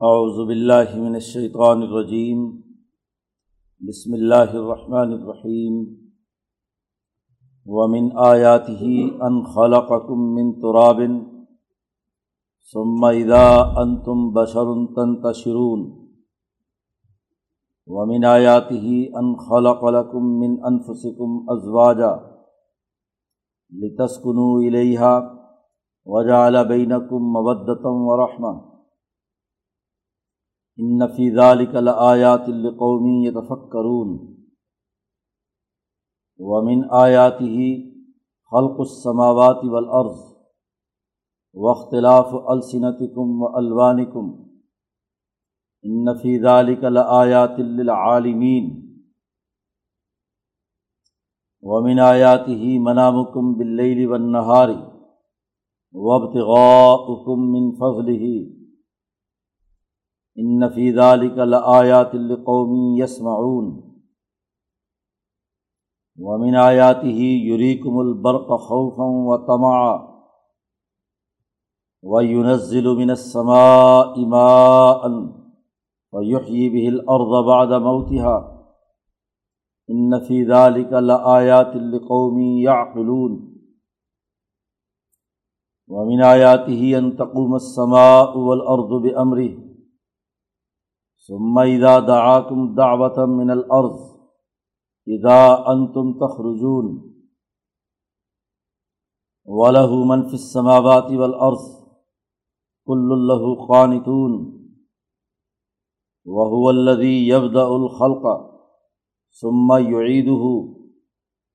اعوذ باللہ من الشیطان الرجیم بسم اللہ الرحمن الرحیم ومن آیاته ان خلقکم من تراب. ثم اذا انتم بشر تنتشرون. ومن آیاته ان خلق لکم من انفسکم ازواجا لتسکنوا الیہا وجعل بینکم مودتا ورحمہ ان فی ذلک لآیات لقومی یتفکرون۔ ومن آیاته خلق السماوات والارض واختلاف السنتکم والوانکم۔ ان فی ذلک لآیات للعالمین۔ ومن آیاته منامکم باللیل والنہار وابتغاؤکم من فضله ان نفیز علی کل آیات القومی یسمعون. ومن آیاتی ہی یریکم البرق خوفا و تمع و یونزل من السماء ماء ويحيي به الأرض بعد موتها. إن في ذلك لآيات لقوم يعقلون ومن آياته أن تقوم السماء والأرض بأمره. ثم اذا دعاكم دعوة من الارض اذا انتم تخرجون وله من في السماوات والارض كل له قانتون وهو الذي يبدا الخلق ثم يعيده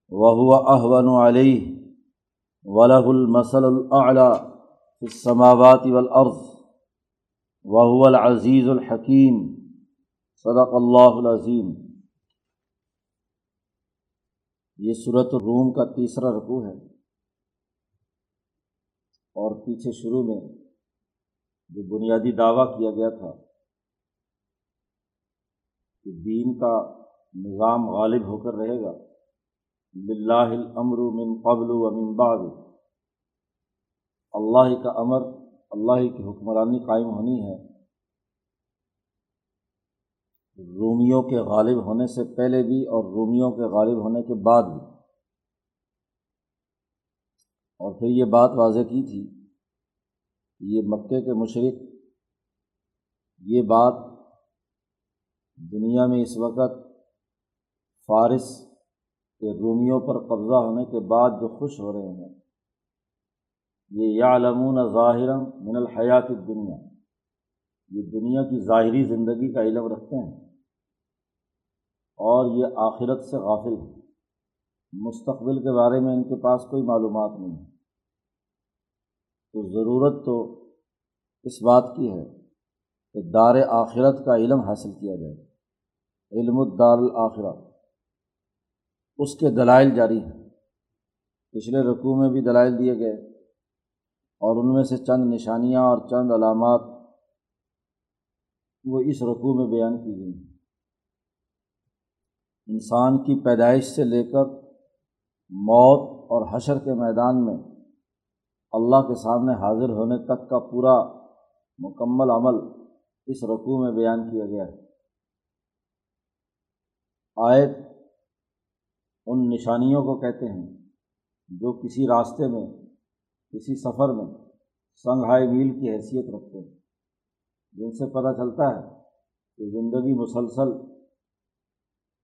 وهو اهون عليه وله المثل الاعلى في السماوات والارض وهو العزيز الحكيم صدق اللہ العظیم۔ یہ صورت الروم کا تیسرا رقو ہے۔ اور پیچھے شروع میں جو بنیادی دعویٰ کیا گیا تھا کہ دین کا نظام غالب ہو کر رہے گا۔ بلاہ الامر من قبل و من بعد۔ اللہ کا امر، اللہ کی حکمرانی قائم ہونی ہے۔ رومیوں کے غالب ہونے سے پہلے بھی اور رومیوں کے غالب ہونے کے بعد بھی۔ اور پھر یہ بات واضح کی تھی کہ یہ مکے کے مشرق، یہ بات دنیا میں اس وقت فارس کے رومیوں پر قبضہ ہونے کے بعد جو خوش ہو رہے ہیں۔ یہ یا علمون ظاہر من الحیات دنیا یہ دنیا کی ظاہری زندگی کا علم رکھتے ہیں۔ اور یہ آخرت سے غافل ہے مستقبل کے بارے میں ان کے پاس کوئی معلومات نہیں۔ ہے تو ضرورت تو اس بات کی ہے کہ دار آخرت کا علم حاصل کیا جائے۔ علم الدار الآخرہ اس کے دلائل جاری ہیں۔ پچھلے رقوع میں بھی دلائل دیے گئے۔ اور ان میں سے چند نشانیاں اور چند علامات وہ اس رقوع میں بیان کی گئی ہیں۔ انسان کی پیدائش سے لے کر موت اور حشر کے میدان میں اللہ کے سامنے حاضر ہونے تک کا پورا مکمل عمل اس رقوع میں بیان کیا گیا ہے۔ آیت ان نشانیوں کو کہتے ہیں جو کسی راستے میں، کسی سفر میں سنگھائی میل کی حیثیت رکھتے ہیں۔ جن سے پتہ چلتا ہے کہ زندگی مسلسل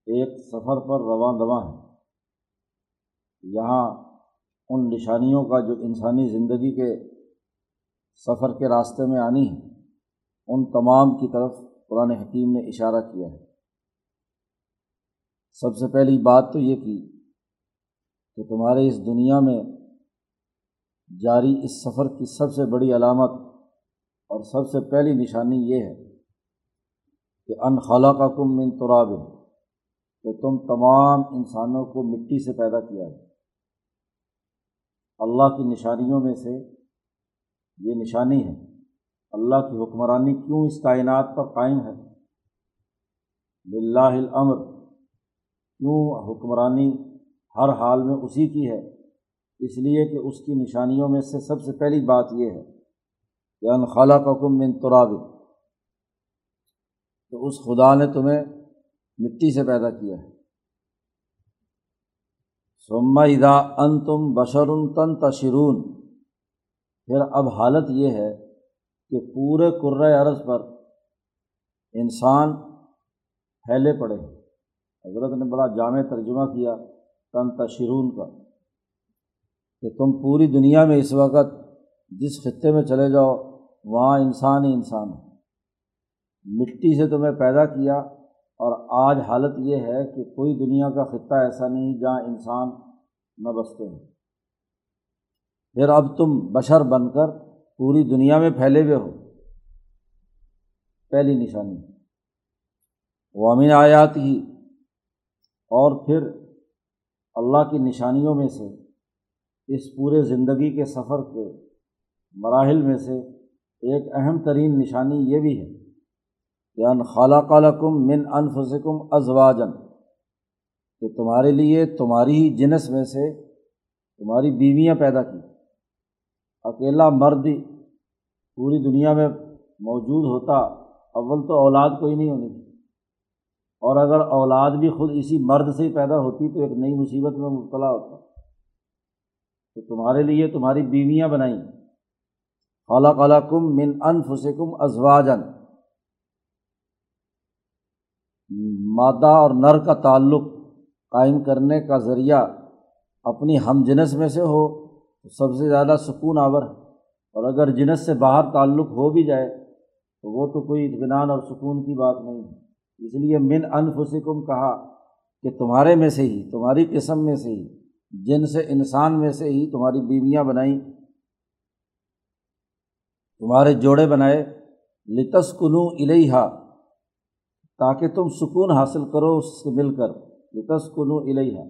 ایک سفر پر رواں دواں ہے۔ یہاں ان نشانیوں کا جو انسانی زندگی کے سفر کے راستے میں آنی ہے، ان تمام کی طرف قرآن حکیم نے اشارہ کیا ہے۔ سب سے پہلی بات تو یہ کی کہ تمہارے اس دنیا میں جاری اس سفر کی سب سے بڑی علامت اور سب سے پہلی نشانی یہ ہے کہ ان خالہ کا کم من تراب۔ کہ تم تمام انسانوں کو مٹی سے پیدا کیا ہے۔ اللہ کی نشانیوں میں سے یہ نشانی ہے۔ اللہ کی حکمرانی کیوں اس کائنات پر قائم ہے؟ بلاہ الامر۔ کیوں حکمرانی ہر حال میں اسی کی ہے؟ اس لیے کہ اس کی نشانیوں میں سے سب سے پہلی بات یہ ہے کہ ان خالہ کا کم من تراب۔ تو اس خدا نے تمہیں مٹی سے پیدا کیا ہے۔ سما ادا ان تم بشرن تن تشرون پھر اب حالت یہ ہے کہ پورے عرض پر انسان پھیلے پڑے حضرت نے بڑا جامع ترجمہ کیا تن تشرون کا، کہ تم پوری دنیا میں اس وقت جس خطے میں چلے جاؤ، وہاں انسان ہی انسان ہے۔ مٹی سے تمہیں پیدا کیا اور آج حالت یہ ہے کہ کوئی دنیا کا خطہ ایسا نہیں جہاں انسان نہ بستے ہیں پھر اب تم بشر بن کر پوری دنیا میں پھیلے ہوئے ہو۔ پہلی نشانی۔ وہ امین آیات ہی اور پھر اللہ کی نشانیوں میں سے، اس پورے زندگی کے سفر کے مراحل میں سے ایک اہم ترین نشانی یہ بھی ہے۔ یعنی ان خالہ کالکم من انفسکم ازواجن کہ تمہارے لیے تمہاری ہی جنس میں سے تمہاری بیویاں پیدا کی۔ اکیلا مرد پوری دنیا میں موجود ہوتا، اول تو اولاد کوئی نہیں ہونی تھی۔ اور اگر اولاد بھی خود اسی مرد سے ہی پیدا ہوتی تو ایک نئی مصیبت میں مبتلا ہوتا۔ تو تمہارے لیے تمہاری بیویاں بنائیں خلا خلا کم من انفسکم ازواجن مادہ اور نر کا تعلق قائم کرنے کا ذریعہ اپنی ہم جنس میں سے ہو تو سب سے زیادہ سکون آور ہے۔ اور اگر جنس سے باہر تعلق ہو بھی جائے تو وہ تو کوئی اطمینان اور سکون کی بات نہیں ہے۔ اس لیے من انفسکم کہا کہ تمہارے میں سے ہی، تمہاری قسم میں سے ہی جن سے انسان میں سے ہی تمہاری بیویاں بنائیں تمہارے جوڑے بنائے۔ لتس کنو الحا تاکہ تم سکون حاصل کرو اس سے مل کر۔ لتس کنو الحا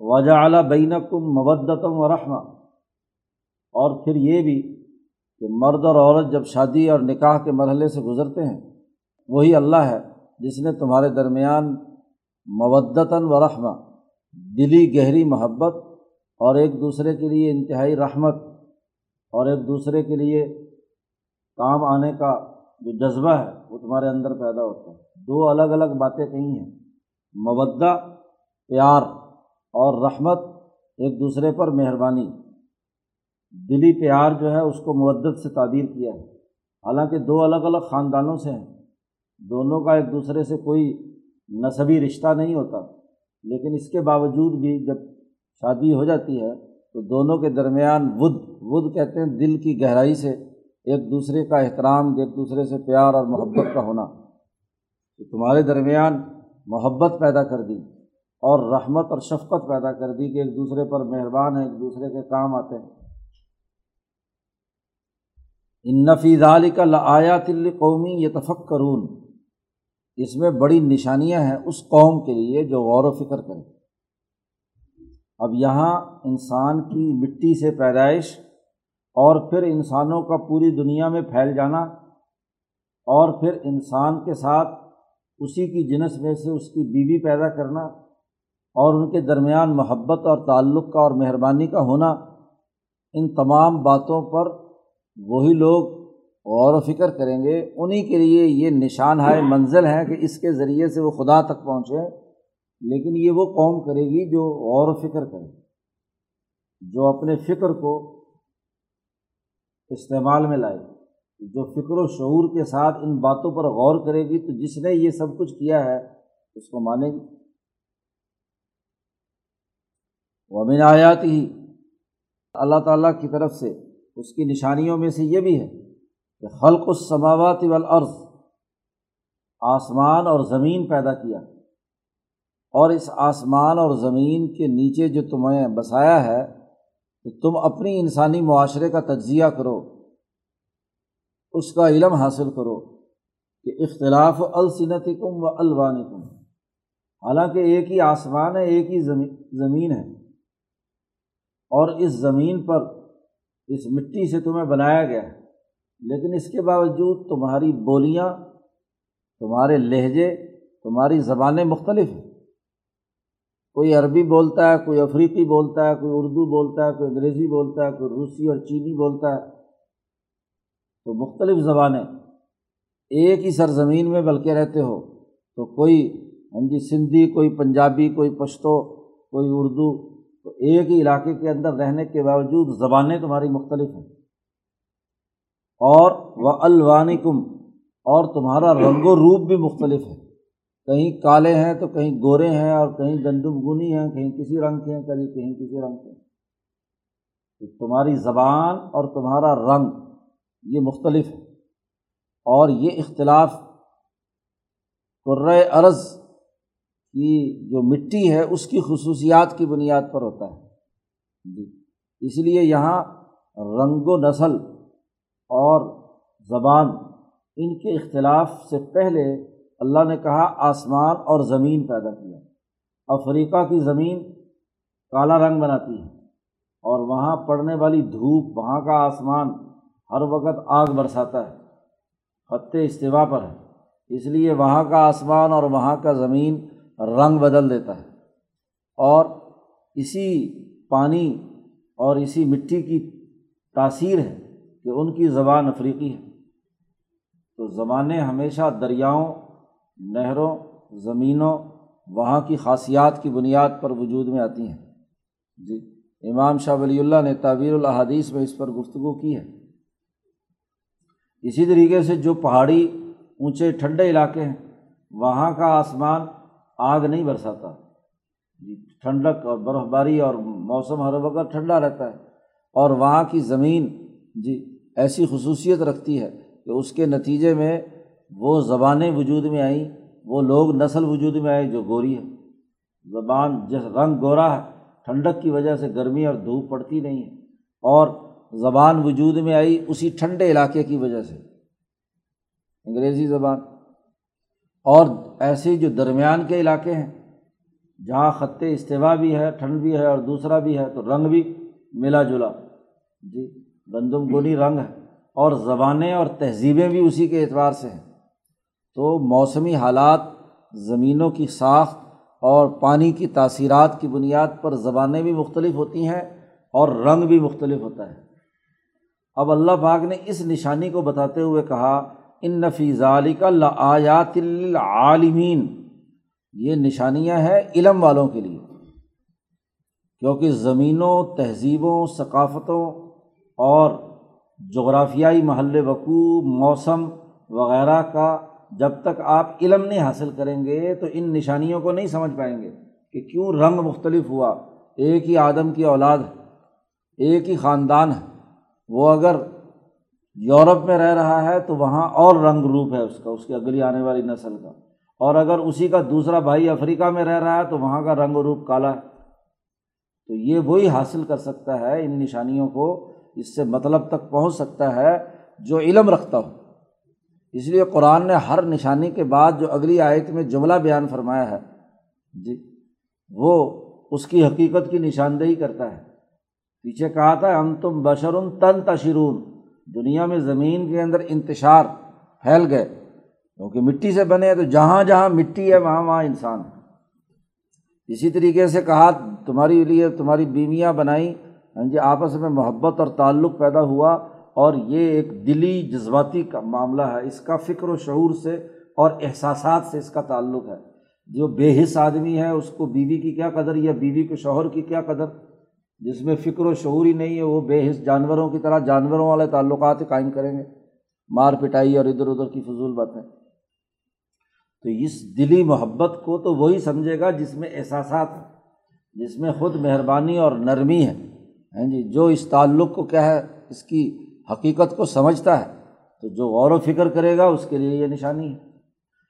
وجہ اعلیٰ بین کم مبدتم و رحمہ اور پھر یہ بھی کہ مرد اور عورت جب شادی اور نکاح کے مرحلے سے گزرتے ہیں، وہی اللہ ہے جس نے تمہارے درمیان مودتاً و رحمہ دلی گہری محبت اور ایک دوسرے کے لیے انتہائی رحمت اور ایک دوسرے کے لیے کام آنے کا جو جذبہ ہے، وہ تمہارے اندر پیدا ہوتا ہے۔ دو الگ الگ باتیں کہیں ہیں۔ مودہ، پیار اور رحمت ایک دوسرے پر مہربانی۔ دلی پیار جو ہے اس کو مدت سے تعبیر کیا ہے۔ حالانکہ دو الگ الگ خاندانوں سے ہیں۔ دونوں کا ایک دوسرے سے کوئی نصبی رشتہ نہیں ہوتا۔ لیکن اس کے باوجود بھی جب شادی ہو جاتی ہے تو دونوں کے درمیان ود ود کہتے ہیں دل کی گہرائی سے ایک دوسرے کا احترام، ایک دوسرے سے پیار اور محبت کا ہونا۔ تو تمہارے درمیان محبت پیدا کر دی اور رحمت اور شفقت پیدا کر دی کہ ایک دوسرے پر مہربان ہیں، ایک دوسرے کے کام آتے ہیں۔ ان نفیز علی کا لآیا تل قومی یہ تفق کرون اس میں بڑی نشانیاں ہیں اس قوم کے لیے جو غور و فکر کرے اب یہاں انسان کی مٹی سے پیدائش اور پھر انسانوں کا پوری دنیا میں پھیل جانا اور پھر انسان کے ساتھ اسی کی جنس میں سے اس کی بیوی پیدا کرنا اور ان کے درمیان محبت اور تعلق کا اور مہربانی کا ہونا، ان تمام باتوں پر وہی لوگ غور و فکر کریں گے۔ انہیں کے لیے یہ نشان ہے، منزل ہے کہ اس کے ذریعے سے وہ خدا تک پہنچے، لیکن یہ وہ قوم کرے گی جو غور و فکر کرے، جو اپنے فکر کو استعمال میں لائے۔ جو فکر و شعور کے ساتھ ان باتوں پر غور کرے گی، تو جس نے یہ سب کچھ کیا ہے، اس کو مانے گی۔ وہ آیات ہی اللہ تعالیٰ کی طرف سے، اس کی نشانیوں میں سے یہ بھی ہے کہ خلق السماوات والارض، آسمان اور زمین پیدا کیا۔ اور اس آسمان اور زمین کے نیچے جو تمہیں بسایا ہے کہ تم اپنی انسانی معاشرے کا تجزیہ کرو۔ اس کا علم حاصل کرو کہ اختلاف الصنت کم و الوان کم حالانکہ ایک ہی آسمان ہے، ایک ہی زمین ہے۔ اور اس زمین پر، اس مٹی سے تمہیں بنایا گیا ہے۔ لیکن اس کے باوجود تمہاری بولیاں، تمہارے لہجے، تمہاری زبانیں مختلف ہیں۔ کوئی عربی بولتا ہے، کوئی افریقی بولتا ہے، کوئی اردو بولتا ہے، کوئی انگریزی بولتا ہے، کوئی روسی اور چینی بولتا ہے۔ تو مختلف زبانیں ایک ہی سرزمین میں بلکہ رہتے ہو تو کوئی ہاں جی سندھی، کوئی پنجابی، کوئی پشتو، کوئی اردو، تو ایک ہی علاقے کے اندر رہنے کے باوجود زبانیں تمہاری مختلف ہیں۔ اور وہ الوانی کم اور تمہارا رنگ و روپ بھی مختلف ہے۔ کہیں کالے ہیں تو کہیں گورے ہیں، اور کہیں گندم گنی ہیں، کہیں کسی رنگ کے ہیں کہیں کہیں کسی رنگ کے ہیں۔ تو تمہاری زبان اور تمہارا رنگ یہ مختلف ہے۔ اور یہ اختلاف عرض کی جو مٹی ہے، اس کی خصوصیات کی بنیاد پر ہوتا ہے۔ جی۔ اس لیے یہاں رنگ و نسل اور زبان، ان کے اختلاف سے پہلے اللہ نے کہا آسمان اور زمین پیدا کیا۔ افریقہ کی زمین کالا رنگ بناتی ہے اور وہاں پڑنے والی دھوپ، وہاں کا آسمان ہر وقت آگ برساتا ہے، خط استوا پر ہے۔ اس لیے وہاں کا آسمان اور وہاں کا زمین رنگ بدل دیتا ہے۔ اور اسی پانی اور اسی مٹی کی تاثیر ہے کہ ان کی زبان افریقی ہے۔ تو زبانیں ہمیشہ دریاؤں، نہروں، زمینوں، وہاں کی خاصیات کی بنیاد پر وجود میں آتی ہیں۔ جی امام شاہ ولی اللہ نے تعبیر الحادیث میں اس پر گفتگو کی ہے۔ اسی طریقے سے جو پہاڑی اونچے ٹھنڈے علاقے ہیں، وہاں کا آسمان آگ نہیں برساتا۔ جی، ٹھنڈک اور برف باری اور موسم ہر وقت ٹھنڈا رہتا ہے۔ اور وہاں کی زمین جی ایسی خصوصیت رکھتی ہے کہ اس کے نتیجے میں وہ زبانیں وجود میں آئیں، وہ لوگ نسل وجود میں آئے جو گوری ہے زبان جس رنگ گورا ہے، ٹھنڈک کی وجہ سے گرمی اور دھوپ پڑتی نہیں ہے۔ اور زبان وجود میں آئی اسی ٹھنڈے علاقے کی وجہ سے۔ انگریزی زبان۔ اور ایسے جو درمیان کے علاقے ہیں، جہاں خط استوا بھی ہے، ٹھنڈ بھی ہے اور دوسرا بھی ہے، تو رنگ بھی ملا جلا۔ جی گندم گونی رنگ ہے۔ اور زبانیں اور تہذیبیں بھی اسی کے اعتبار سے ہیں۔ تو موسمی حالات، زمینوں کی ساخت اور پانی کی تاثیرات کی بنیاد پر زبانیں بھی مختلف ہوتی ہیں اور رنگ بھی مختلف ہوتا ہے۔ اب اللہ پاک نے اس نشانی کو بتاتے ہوئے کہا، ان نفیز علی کا لآیات العالمین یہ نشانیاں ہیں علم والوں کے لیے، کیونکہ زمینوں، تہذیبوں، ثقافتوں اور جغرافیائی محل وقوع، موسم وغیرہ کا جب تک آپ علم نہیں حاصل کریں گے تو ان نشانیوں کو نہیں سمجھ پائیں گے کہ کیوں رنگ مختلف ہوا، ایک ہی آدم کی اولاد ہے، ایک ہی خاندان ہے۔ وہ اگر یورپ میں رہ رہا ہے تو وہاں اور رنگ روپ ہے اس کا، اس کی اگلی آنے والی نسل کا۔ اور اگر اسی کا دوسرا بھائی افریقہ میں رہ رہا ہے تو وہاں کا رنگ روپ کالا ہے۔ تو یہ وہی حاصل کر سکتا ہے ان نشانیوں کو، اس سے مطلب تک پہنچ سکتا ہے جو علم رکھتا ہو۔ اس لیے قرآن نے ہر نشانی کے بعد جو اگلی آیت میں جملہ بیان فرمایا ہے جی وہ اس کی حقیقت کی نشاندہی کرتا ہے۔ پیچھے کہا تھا، ہم تم بشرون تن تشرون دنیا میں زمین کے اندر انتشار پھیل گئے، کیونکہ مٹی سے بنے تو جہاں جہاں مٹی ہے، وہاں وہاں انسان ہے۔ اسی طریقے سے کہا، تمہاری لیے تمہاری بیویاں بنائیں ہاں جی آپس میں محبت اور تعلق پیدا ہوا، اور یہ ایک دلی جذباتی کا معاملہ ہے۔ اس کا فکر و شعور سے اور احساسات سے اس کا تعلق ہے۔ جو بے حص آدمی ہے، اس کو بیوی کی کیا قدر یا بیوی کے شوہر کی کیا قدر؟ جس میں فکر و شعور ہی نہیں ہے، وہ بے حص جانوروں کی طرح جانوروں والے تعلقات قائم کریں گے۔ مار پٹائی اور ادھر ادھر کی فضول باتیں۔ تو اس دلی محبت کو تو وہی سمجھے گا جس میں احساسات ہیں، جس میں خود مہربانی اور نرمی ہے۔ ہیں جی جو اس تعلق کو کیا ہے، اس کی حقیقت کو سمجھتا ہے، تو جو غور و فکر کرے گا، اس کے لیے یہ نشانی ہے۔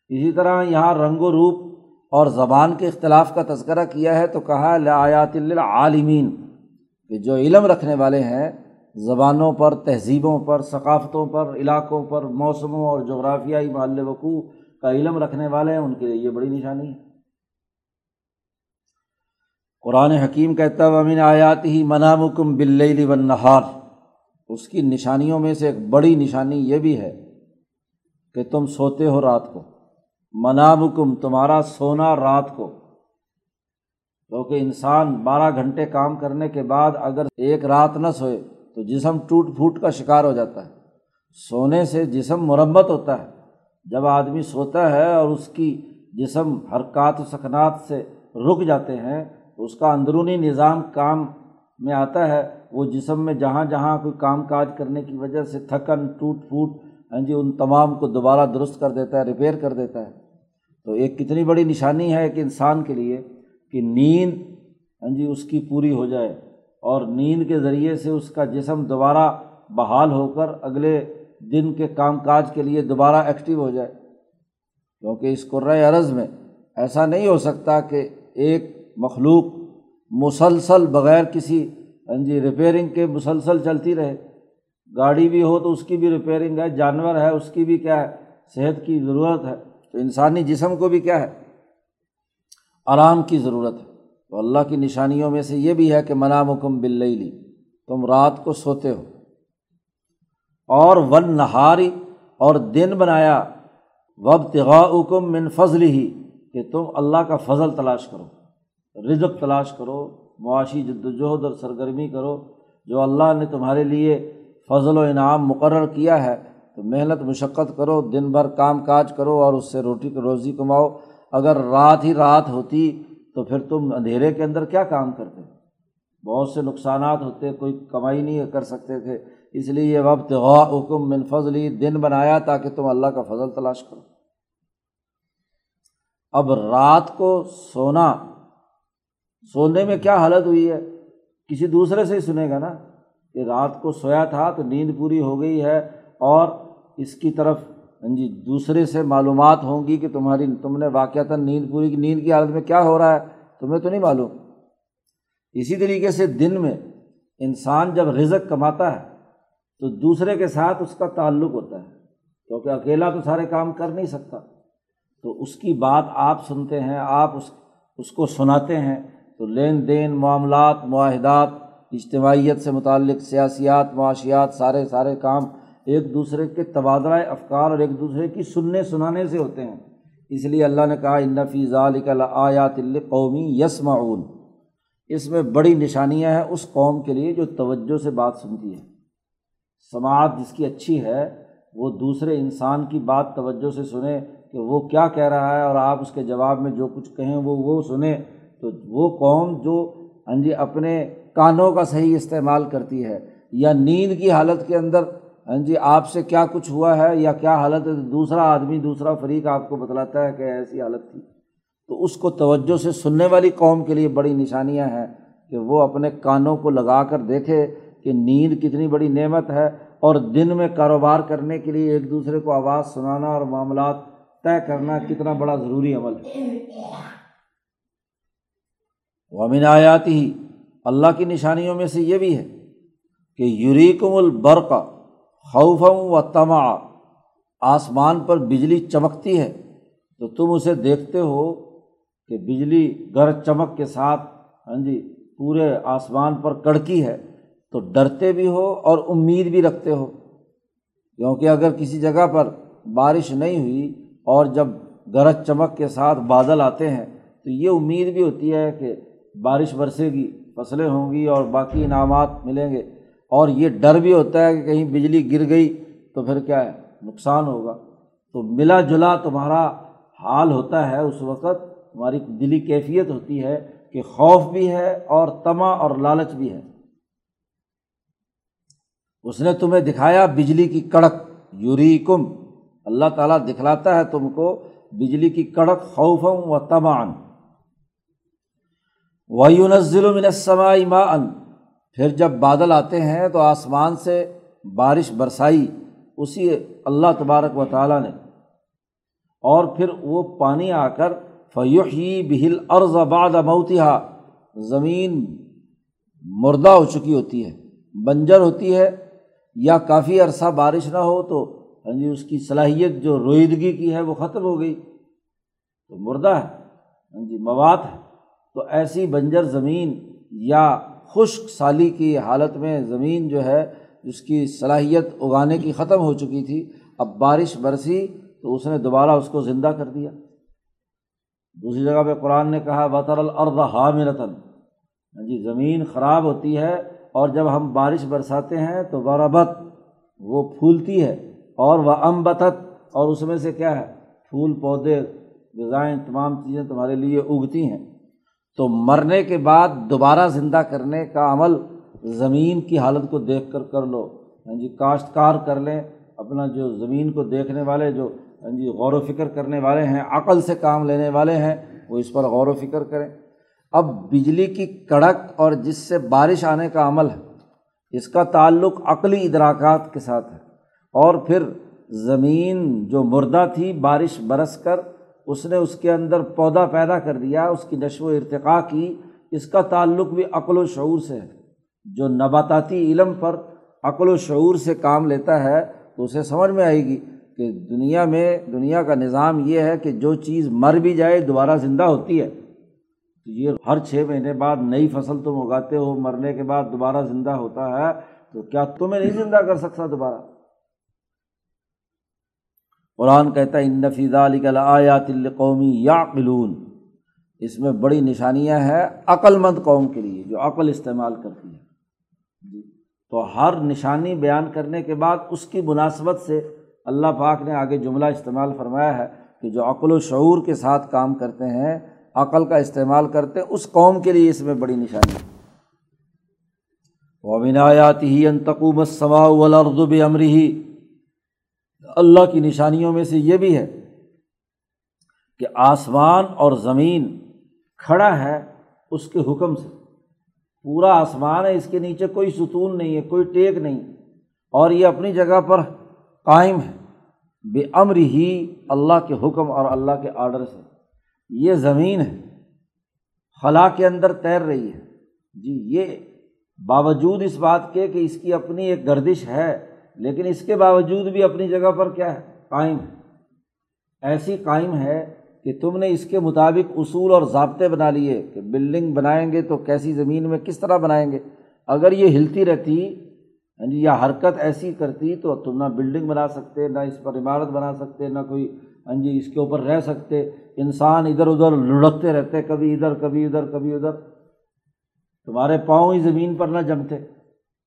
اسی طرح یہاں رنگ و روپ اور زبان کے اختلاف کا تذکرہ کیا ہے، تو کہا لایات عالمین کہ جو علم رکھنے والے ہیں، زبانوں پر، تہذیبوں پر، ثقافتوں پر، علاقوں پر، موسموں اور جغرافیائی محل وقوع کا علم رکھنے والے ہیں، ان کے لیے یہ بڑی نشانی ہے۔ قرآن حکیم کہتا ہے امین آیات ہی منامکم بل و نہار اس کی نشانیوں میں سے ایک بڑی نشانی یہ بھی ہے کہ تم سوتے ہو رات کو۔ منامکم تمہارا سونا رات کو۔ کیونکہ انسان بارہ گھنٹے کام کرنے کے بعد اگر ایک رات نہ سوئے تو جسم ٹوٹ پھوٹ کا شکار ہو جاتا ہے۔ سونے سے جسم مرمت ہوتا ہے۔ جب آدمی سوتا ہے اور اس کی جسم حرکات و سکنات سے رک جاتے ہیں تو اس کا اندرونی نظام کام میں آتا ہے۔ وہ جسم میں جہاں جہاں کوئی کام کاج کرنے کی وجہ سے تھکن، ٹوٹ پھوٹ ہاں جی ان تمام کو دوبارہ درست کر دیتا ہے، ریپیئر کر دیتا ہے۔ تو ایک کتنی بڑی نشانی ہے کہ انسان کے لیے۔ کہ نیند ہاں جی اس کی پوری ہو جائے اور نیند کے ذریعے سے اس کا جسم دوبارہ بحال ہو کر اگلے دن کے کام کاج کے لیے دوبارہ ایکٹیو ہو جائے۔ کیونکہ اس قرۂۂ عرض میں ایسا نہیں ہو سکتا کہ ایک مخلوق مسلسل بغیر کسی ہاں جی ریپیئرنگ کے مسلسل چلتی رہے۔ گاڑی بھی ہو تو اس کی بھی ریپیئرنگ ہے، جانور ہے، اس کی بھی کیا ہے، صحت کی ضرورت ہے۔ تو انسانی جسم کو بھی کیا ہے؟ آرام کی ضرورت ہے۔ تو اللہ کی نشانیوں میں سے یہ بھی ہے کہ منا مکم بل لی تم رات کو سوتے ہو۔ اور ون نہاری اور دن بنایا۔ وب تغاؤکم من فضل ہی کہ تم اللہ کا فضل تلاش کرو۔ رزق تلاش کرو، معاشی جد وجہد اور سرگرمی کرو۔ جو اللہ نے تمہارے لیے فضل و انعام مقرر کیا ہے، تو محنت، مشقت کرو، دن بھر کام کاج کرو اور اس سے روٹی، روزی کماؤ۔ اگر رات ہی رات ہوتی تو پھر تم اندھیرے کے اندر کیا کام کرتے؟ بہت سے نقصانات ہوتے، کوئی کمائی نہیں کر سکتے تھے۔ اس لیے یہ وقت غا حکم من فضلی، دن بنایا تاکہ تم اللہ کا فضل تلاش کرو۔ اب رات کو سونا، سونے میں کیا حالت ہوئی ہے؟ کسی دوسرے سے ہی سنے گا نا کہ رات کو سویا تھا تو نیند پوری ہو گئی ہے اور اس کی طرف ہاں جی دوسرے سے معلومات ہوں گی کہ تمہاری، تم نے واقعات نیند پوری کی نیند کی حالت میں کیا ہو رہا ہے؟ تمہیں تو نہیں معلوم۔ اسی طریقے سے دن میں انسان جب رزق کماتا ہے تو دوسرے کے ساتھ اس کا تعلق ہوتا ہے، کیونکہ اکیلا تو سارے کام کر نہیں سکتا۔ تو اس کی بات آپ سنتے ہیں، آپ اس اس کو سناتے ہیں۔ تو لین دین، معاملات، معاہدات، اجتماعیت سے متعلق، سیاسیات، معاشیات، سارے سارے کام ایک دوسرے کے تبادلہ افکار اور ایک دوسرے کی سننے سنانے سے ہوتے ہیں۔ اس لیے اللہ نے کہا انفی ذالک آیات قومی یس معاون اس میں بڑی نشانیاں ہیں اس قوم کے لیے جو توجہ سے بات سنتی ہے۔ سماعت جس کی اچھی ہے، وہ دوسرے انسان کی بات توجہ سے سنیں کہ وہ کیا کہہ رہا ہے اور آپ اس کے جواب میں جو کچھ کہیں وہ وہ سنیں۔ تو وہ قوم جو ہاں جی اپنے کانوں کا صحیح استعمال کرتی ہے یا نیند کی حالت کے اندر ہاں جی آپ سے کیا کچھ ہوا ہے یا کیا حالت ہے؟ دوسرا آدمی، دوسرا فریق آپ کو بتلاتا ہے کہ ایسی حالت تھی۔ تو اس کو توجہ سے سننے والی قوم کے لیے بڑی نشانیاں ہیں کہ وہ اپنے کانوں کو لگا کر دیکھے کہ نیند کتنی بڑی نعمت ہے اور دن میں کاروبار کرنے کے لیے ایک دوسرے کو آواز سنانا اور معاملات طے کرنا کتنا بڑا ضروری عمل ہے۔ ومن آیاتی ہی اللہ کی نشانیوں میں سے یہ بھی ہے کہ یوریکم البرق خوفم و تما آسمان پر بجلی چمکتی ہے۔ تو تم اسے دیکھتے ہو کہ بجلی گر چمک کے ساتھ ہاں جی پورے آسمان پر کڑکی ہے۔ تو ڈرتے بھی ہو اور امید بھی رکھتے ہو۔ کیونکہ اگر کسی جگہ پر بارش نہیں ہوئی اور جب گرج چمک کے ساتھ بادل آتے ہیں، تو یہ امید بھی ہوتی ہے کہ بارش برسے گی، فصلیں ہوں گی اور باقی انعامات ملیں گے۔ اور یہ ڈر بھی ہوتا ہے کہ کہیں بجلی گر گئی تو پھر کیا ہے؟ نقصان ہوگا۔ تو ملا جلا تمہارا حال ہوتا ہے اس وقت، تمہاری دلی کیفیت ہوتی ہے کہ خوف بھی ہے اور تما اور لالچ بھی ہے۔ اس نے تمہیں دکھایا بجلی کی کڑک یوری کم اللہ تعالیٰ دکھلاتا ہے تم کو بجلی کی کڑک خوفم و تمان ویونزل من ما ان پھر جب بادل آتے ہیں تو آسمان سے بارش برسائی، اسی اللہ تبارک و تعالیٰ نے۔ اور پھر وہ پانی آ کر فیوحی بہل عرض باد موتیہ زمین مردہ ہو چکی ہوتی ہے، بنجر ہوتی ہے۔ یا کافی عرصہ بارش نہ ہو تو ہاں جی اس کی صلاحیت جو رویدگی کی ہے وہ ختم ہو گئی۔ تو مردہ ہے ہاں جی مواد ہے۔ تو ایسی بنجر زمین یا خشک سالی کی حالت میں زمین جو ہے جس کی صلاحیت اگانے کی ختم ہو چکی تھی۔ اب بارش برسی تو اس نے دوبارہ اس کو زندہ کر دیا۔ دوسری جگہ پہ قرآن نے کہا بطر الرد حامرتن ہاں جی زمین خراب ہوتی ہے اور جب ہم بارش برساتے ہیں تو بربت وہ پھولتی ہے اور وہ امبتت اور اس میں سے کیا ہے؟ پھول، پودے غذائیں تمام چیزیں تمہارے لیے اگتی ہیں۔ تو مرنے کے بعد دوبارہ زندہ کرنے کا عمل زمین کی حالت کو دیکھ کر کر لو۔ ہاں جی کاشتکار کر لیں۔ اپنا جو زمین کو دیکھنے والے، جو ہاں جی غور و فکر کرنے والے ہیں، عقل سے کام لینے والے ہیں، وہ اس پر غور و فکر کریں۔ اب بجلی کی کڑک اور جس سے بارش آنے کا عمل ہے، اس کا تعلق عقلی ادراکات کے ساتھ ہے۔ اور پھر زمین جو مردہ تھی، بارش برس کر اس نے اس کے اندر پودا پیدا کر دیا، اس کی نشو و ارتقاء کی۔ اس کا تعلق بھی عقل و شعور سے ہے۔ جو نباتاتی علم پر عقل و شعور سے کام لیتا ہے، تو اسے سمجھ میں آئے گی کہ دنیا میں، دنیا کا نظام یہ ہے کہ جو چیز مر بھی جائے، دوبارہ زندہ ہوتی ہے۔ تو یہ ہر چھ مہینے بعد نئی فصل تم اگاتے ہو، مرنے کے بعد دوبارہ زندہ ہوتا ہے، تو کیا تمہیں نہیں زندہ کر سکتا دوبارہ؟ قرآن کہتا ہے ان نفیزہ آیات القومی یا قلون اس میں بڑی نشانیاں ہیں عقل مند قوم کے لیے جو عقل استعمال کرتی ہے جی۔ تو ہر نشانی بیان کرنے کے بعد اس کی مناسبت سے اللہ پاک نے آگے جملہ استعمال فرمایا ہے کہ جو عقل و شعور کے ساتھ کام کرتے ہیں، عقل کا استعمال کرتے ہیں، اس قوم کے لیے اس میں بڑی نشانی ہے۔ وبنایات ہی انتقوم سما والارض امری ہی اللہ کی نشانیوں میں سے یہ بھی ہے کہ آسمان اور زمین کھڑا ہے اس کے حکم سے۔ پورا آسمان ہے، اس کے نیچے کوئی ستون نہیں ہے، کوئی ٹیک نہیں۔ اور یہ اپنی جگہ پر قائم ہے۔ بے امر ہی اللہ کے حکم اور اللہ کے آڈر سے۔ یہ زمین ہے، خلا کے اندر تیر رہی ہے۔ جی یہ باوجود اس بات کے کہ اس کی اپنی ایک گردش ہے۔ لیکن اس کے باوجود بھی اپنی جگہ پر کیا ہے؟ قائم ایسی قائم ہے کہ تم نے اس کے مطابق اصول اور ضابطے بنا لیے کہ بلڈنگ بنائیں گے تو کیسی زمین میں کس طرح بنائیں گے۔ اگر یہ ہلتی رہتی ہاں جی یا حرکت ایسی کرتی تو تم نہ بلڈنگ بنا سکتے، نہ اس پر عمارت بنا سکتے، نہ کوئی ہاں جی اس کے اوپر رہ سکتے۔ انسان ادھر ادھر لڑکتے رہتے، کبھی ادھر کبھی ادھر کبھی ادھر۔ تمہارے پاؤں ہی زمین پر نہ جمتے۔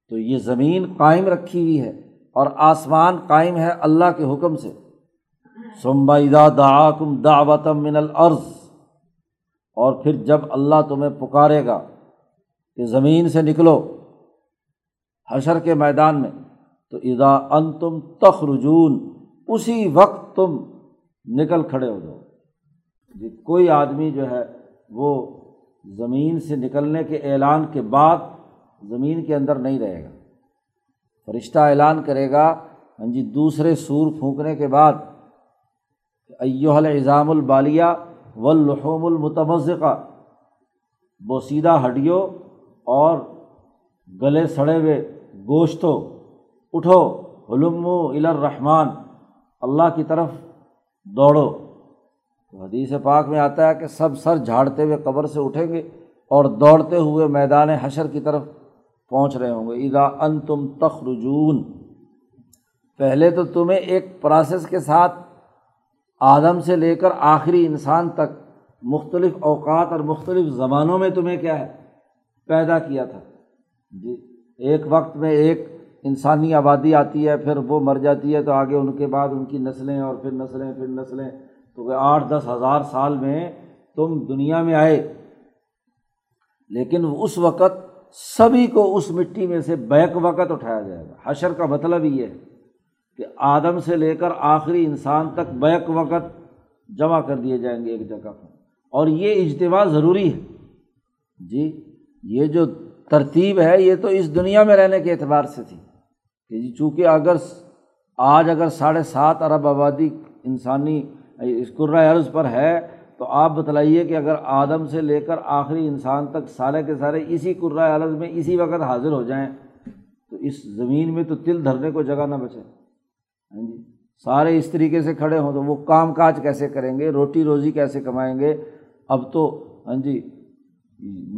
تو یہ زمین قائم رکھی ہوئی ہے۔ اور آسمان قائم ہے اللہ کے حکم سے۔ سمبا ادا دا کم دعوتم من العرض اور پھر جب اللہ تمہیں پکارے گا کہ زمین سے نکلو حشر کے میدان میں، تو ادا ان تم تخرجون، اسی وقت تم نکل کھڑے ہو جاؤ۔ جی کوئی آدمی جو ہے وہ زمین سے نکلنے کے اعلان کے بعد زمین کے اندر نہیں رہے گا۔ فرشتہ اعلان کرے گا ہاں جی دوسرے سور پھونکنے کے بعد ایو الزام البالیہ و المتمزقہ بوسیدہ ہڈیوں اور گلے سڑے ہوئے گوشتوں اٹھو علم الرحمٰن اللہ کی طرف دوڑو۔ تو حدیث پاک میں آتا ہے کہ سب سر جھاڑتے ہوئے قبر سے اٹھیں گے اور دوڑتے ہوئے میدان حشر کی طرف پہنچ رہے ہوں گے۔ ادا ان تم تخرجون۔ پہلے تو تمہیں ایک پروسیس کے ساتھ آدم سے لے کر آخری انسان تک مختلف اوقات اور مختلف زمانوں میں تمہیں کیا ہے؟ پیدا کیا تھا۔ جی ایک وقت میں ایک انسانی آبادی آتی ہے، پھر وہ مر جاتی ہے تو آگے ان کے بعد ان کی نسلیں اور پھر نسلیں پھر نسلیں۔ تو کہ آٹھ دس ہزار سال میں تم دنیا میں آئے۔ لیکن اس وقت سبھی کو اس مٹی میں سے بیک وقت اٹھایا جائے گا۔ حشر کا مطلب یہ ہے کہ آدم سے لے کر آخری انسان تک بیک وقت جمع کر دیے جائیں گے ایک جگہ پر۔ اور یہ اجتماع ضروری ہے۔ جی یہ جو ترتیب ہے، یہ تو اس دنیا میں رہنے کے اعتبار سے تھی۔ کہ جی چونکہ اگر آج اگر ساڑھے سات ارب آبادی انسانی اس عرض پر ہے تو آپ بتلائیے کہ اگر آدم سے لے کر آخری انسان تک سارے کے سارے اسی عرض میں اسی وقت حاضر ہو جائیں، تو اس زمین میں تو تل دھرنے کو جگہ نہ بچے۔ ہاں جی سارے اس طریقے سے کھڑے ہوں تو وہ کام کاج کیسے کریں گے، روٹی روزی کیسے کمائیں گے؟ اب تو ہاں جی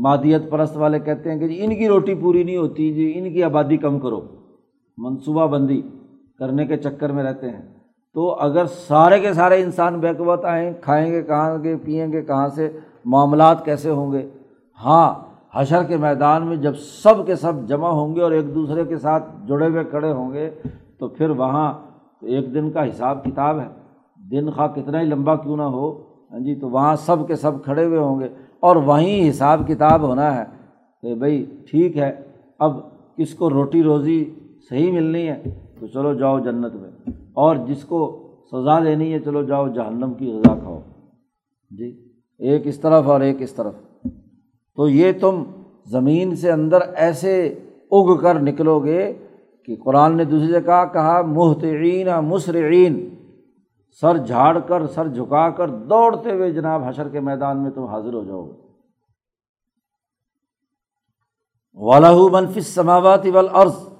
مادیت پرست والے کہتے ہیں کہ جی ان کی روٹی پوری نہیں ہوتی جی ان کی آبادی کم کرو۔ منصوبہ بندی کرنے کے چکر میں رہتے ہیں۔ تو اگر سارے کے سارے انسان بیکوت آئیں، کھائیں گے کہاں کے پئیں گے کہاں سے، معاملات کیسے ہوں گے؟ ہاں حشر کے میدان میں جب سب کے سب جمع ہوں گے اور ایک دوسرے کے ساتھ جڑے ہوئے کھڑے ہوں گے، تو پھر وہاں ایک دن کا حساب کتاب ہے۔ دن خواہ کتنا ہی لمبا کیوں نہ ہو ہاں جی تو وہاں سب کے سب کھڑے ہوئے ہوں گے اور وہیں حساب کتاب ہونا ہے کہ بھائی ٹھیک ہے، اب کس کو روٹی روزی صحیح ملنی ہے؟ تو چلو جاؤ جنت میں۔ اور جس کو سزا لینی ہے، چلو جاؤ جہنم کی غذا کھاؤ۔ جی ایک اس طرف اور ایک اس طرف۔ تو یہ تم زمین سے اندر ایسے اگ کر نکلو گے کہ قرآن نے دوسری جگہ کہا محتعین مصرعین سر جھاڑ کر، سر جھکا کر دوڑتے ہوئے جناب حشر کے میدان میں تم حاضر ہو جاؤ۔ گے والہ منفی سماواتی ولعرض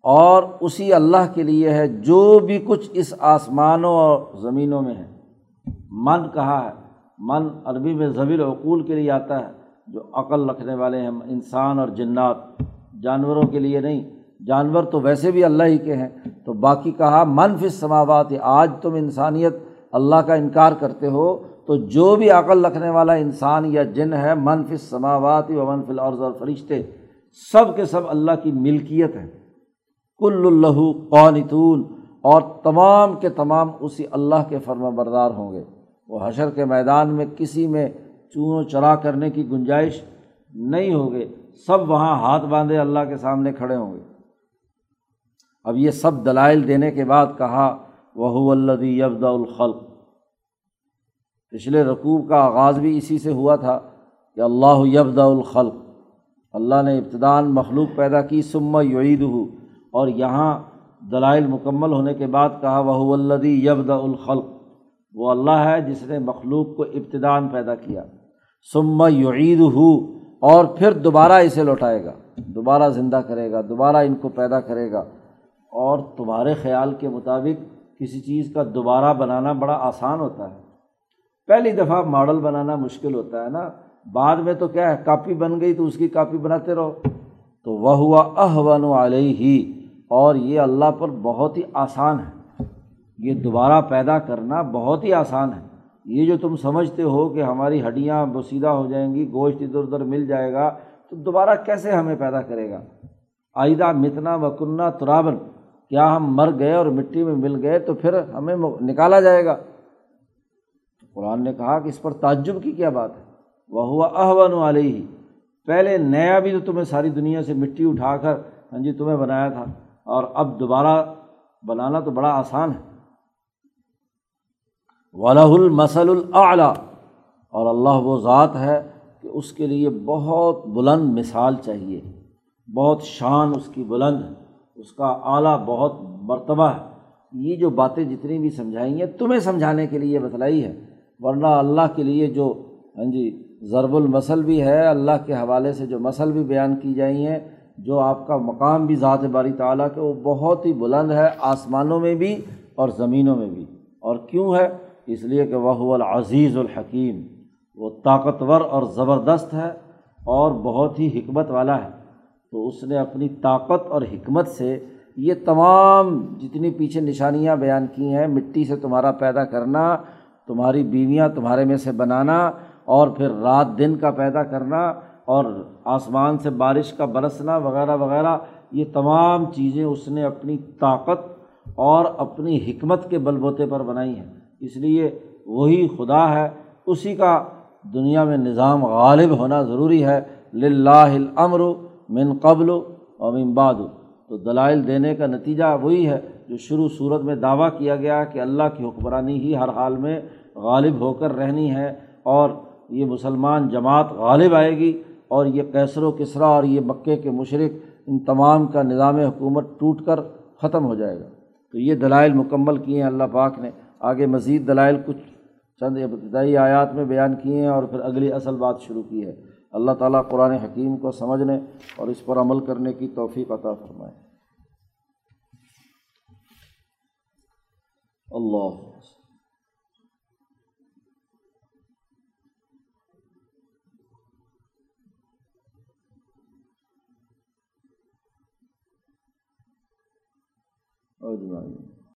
اور اسی اللہ کے لیے ہے جو بھی کچھ اس آسمانوں اور زمینوں میں ہے۔ من کہا ہے، من عربی میں ضویر عقول کے لیے آتا ہے، جو عقل رکھنے والے ہیں، انسان اور جنات۔ جانوروں کے لیے نہیں، جانور تو ویسے بھی اللہ ہی کے ہیں۔ تو باقی کہا منفی سماوات آج تم انسانیت اللہ کا انکار کرتے ہو، تو جو بھی عقل رکھنے والا انسان یا جن ہے منفی سماوات و منفی العرض اور فرشتے، سب کے سب اللہ کی ملکیت ہے کل اللہ قانتون، اور تمام کے تمام اسی اللہ کے فرما بردار ہوں گے۔ وہ حشر کے میدان میں کسی میں چون چرا کرنے کی گنجائش نہیں ہوگے سب وہاں ہاتھ باندھے اللہ کے سامنے کھڑے ہوں گے۔ اب یہ سب دلائل دینے کے بعد کہا وہ الدی یبدا الخلق۔ پچھلے رقوب کا آغاز بھی اسی سے ہوا تھا کہ اللہ یبدا الخلق۔ اللہ نے ابتدان مخلوق پیدا کی سما یعید ہو اور یہاں دلائل مکمل ہونے کے بعد کہا وہ الدی یبدا الخلق۔ وہ اللہ ہے جس نے مخلوق کو ابتدان پیدا کیا۔ سما یعید ہو اور پھر دوبارہ اسے لوٹائے گا۔ دوبارہ زندہ کرے گا، دوبارہ ان کو پیدا کرے گا۔ اور تمہارے خیال کے مطابق کسی چیز کا دوبارہ بنانا بڑا آسان ہوتا ہے۔ پہلی دفعہ ماڈل بنانا مشکل ہوتا ہے نا۔ بعد میں تو کیا ہے، کاپی بن گئی تو اس کی کاپی بناتے رہو۔ تو وہ ہوا احون علیہ ہی اور یہ اللہ پر بہت ہی آسان ہے۔ یہ دوبارہ پیدا کرنا بہت ہی آسان ہے۔ یہ جو تم سمجھتے ہو کہ ہماری ہڈیاں بسیدہ ہو جائیں گی، گوشت ادھر ادھر مل جائے گا، تو دوبارہ کیسے ہمیں پیدا کرے گا؟ آئدہ متنا وکنہ ترابن، کیا ہم مر گئے اور مٹی میں مل گئے تو پھر ہمیں نکالا جائے گا؟ قرآن نے کہا کہ اس پر تعجب کی کیا بات ہے؟ وہ ہوا احون والی ہی پہلے نیا بھی تو تمہیں ساری دنیا سے مٹی اٹھا کر ہاں جی تمہیں بنایا تھا۔ اور اب دوبارہ بنانا تو بڑا آسان ہے۔ ولہ المسل العلیٰ اور اللہ وہ ذات ہے کہ اس کے لیے بہت بلند مثال چاہیے۔ بہت شان اس کی بلند ہے۔ اس کا اعلیٰ بہت مرتبہ ہے۔ یہ جو باتیں جتنی بھی سمجھائی ہیں، تمہیں سمجھانے کے لیے بتلائی ہے ورنہ اللہ کے لیے جو ہاں جی ضرب المسل بھی ہے، اللہ کے حوالے سے جو مسل بھی بیان کی جائی ہیں جو آپ کا مقام بھی ذات باری تعالیٰ کے، وہ بہت ہی بلند ہے آسمانوں میں بھی اور زمینوں میں بھی۔ اور کیوں ہے؟ اس لیے کہ وہ العزیز الحکیم، وہ طاقتور اور زبردست ہے اور بہت ہی حکمت والا ہے۔ تو اس نے اپنی طاقت اور حکمت سے یہ تمام جتنی پیچھے نشانیاں بیان کی ہیں، مٹی سے تمہارا پیدا کرنا، تمہاری بیویاں تمہارے میں سے بنانا، اور پھر رات دن کا پیدا کرنا اور آسمان سے بارش کا برسنا وغیرہ وغیرہ، یہ تمام چیزیں اس نے اپنی طاقت اور اپنی حکمت کے بل بوتے پر بنائی ہیں۔ اس لیے وہی خدا ہے۔ اسی کا دنیا میں نظام غالب ہونا ضروری ہے۔ لاہ الامر من قبل و من بعد۔ تو دلائل دینے کا نتیجہ وہی ہے جو شروع صورت میں دعویٰ کیا گیا کہ اللہ کی حکمرانی ہی ہر حال میں غالب ہو کر رہنی ہے اور یہ مسلمان جماعت غالب آئے گی۔ اور یہ کیسر و کسرا اور یہ مکے کے مشرق ان تمام کا نظام حکومت ٹوٹ کر ختم ہو جائے گا۔ تو یہ دلائل مکمل کیے ہیں، اللہ پاک نے آگے مزید دلائل کچھ چند ابتدائی آیات میں بیان کیے ہیں اور پھر اگلی اصل بات شروع کی ہے۔ اللہ تعالیٰ قرآن حکیم کو سمجھنے اور اس پر عمل کرنے کی توفیق عطا فرمائے۔ اللہ اور جی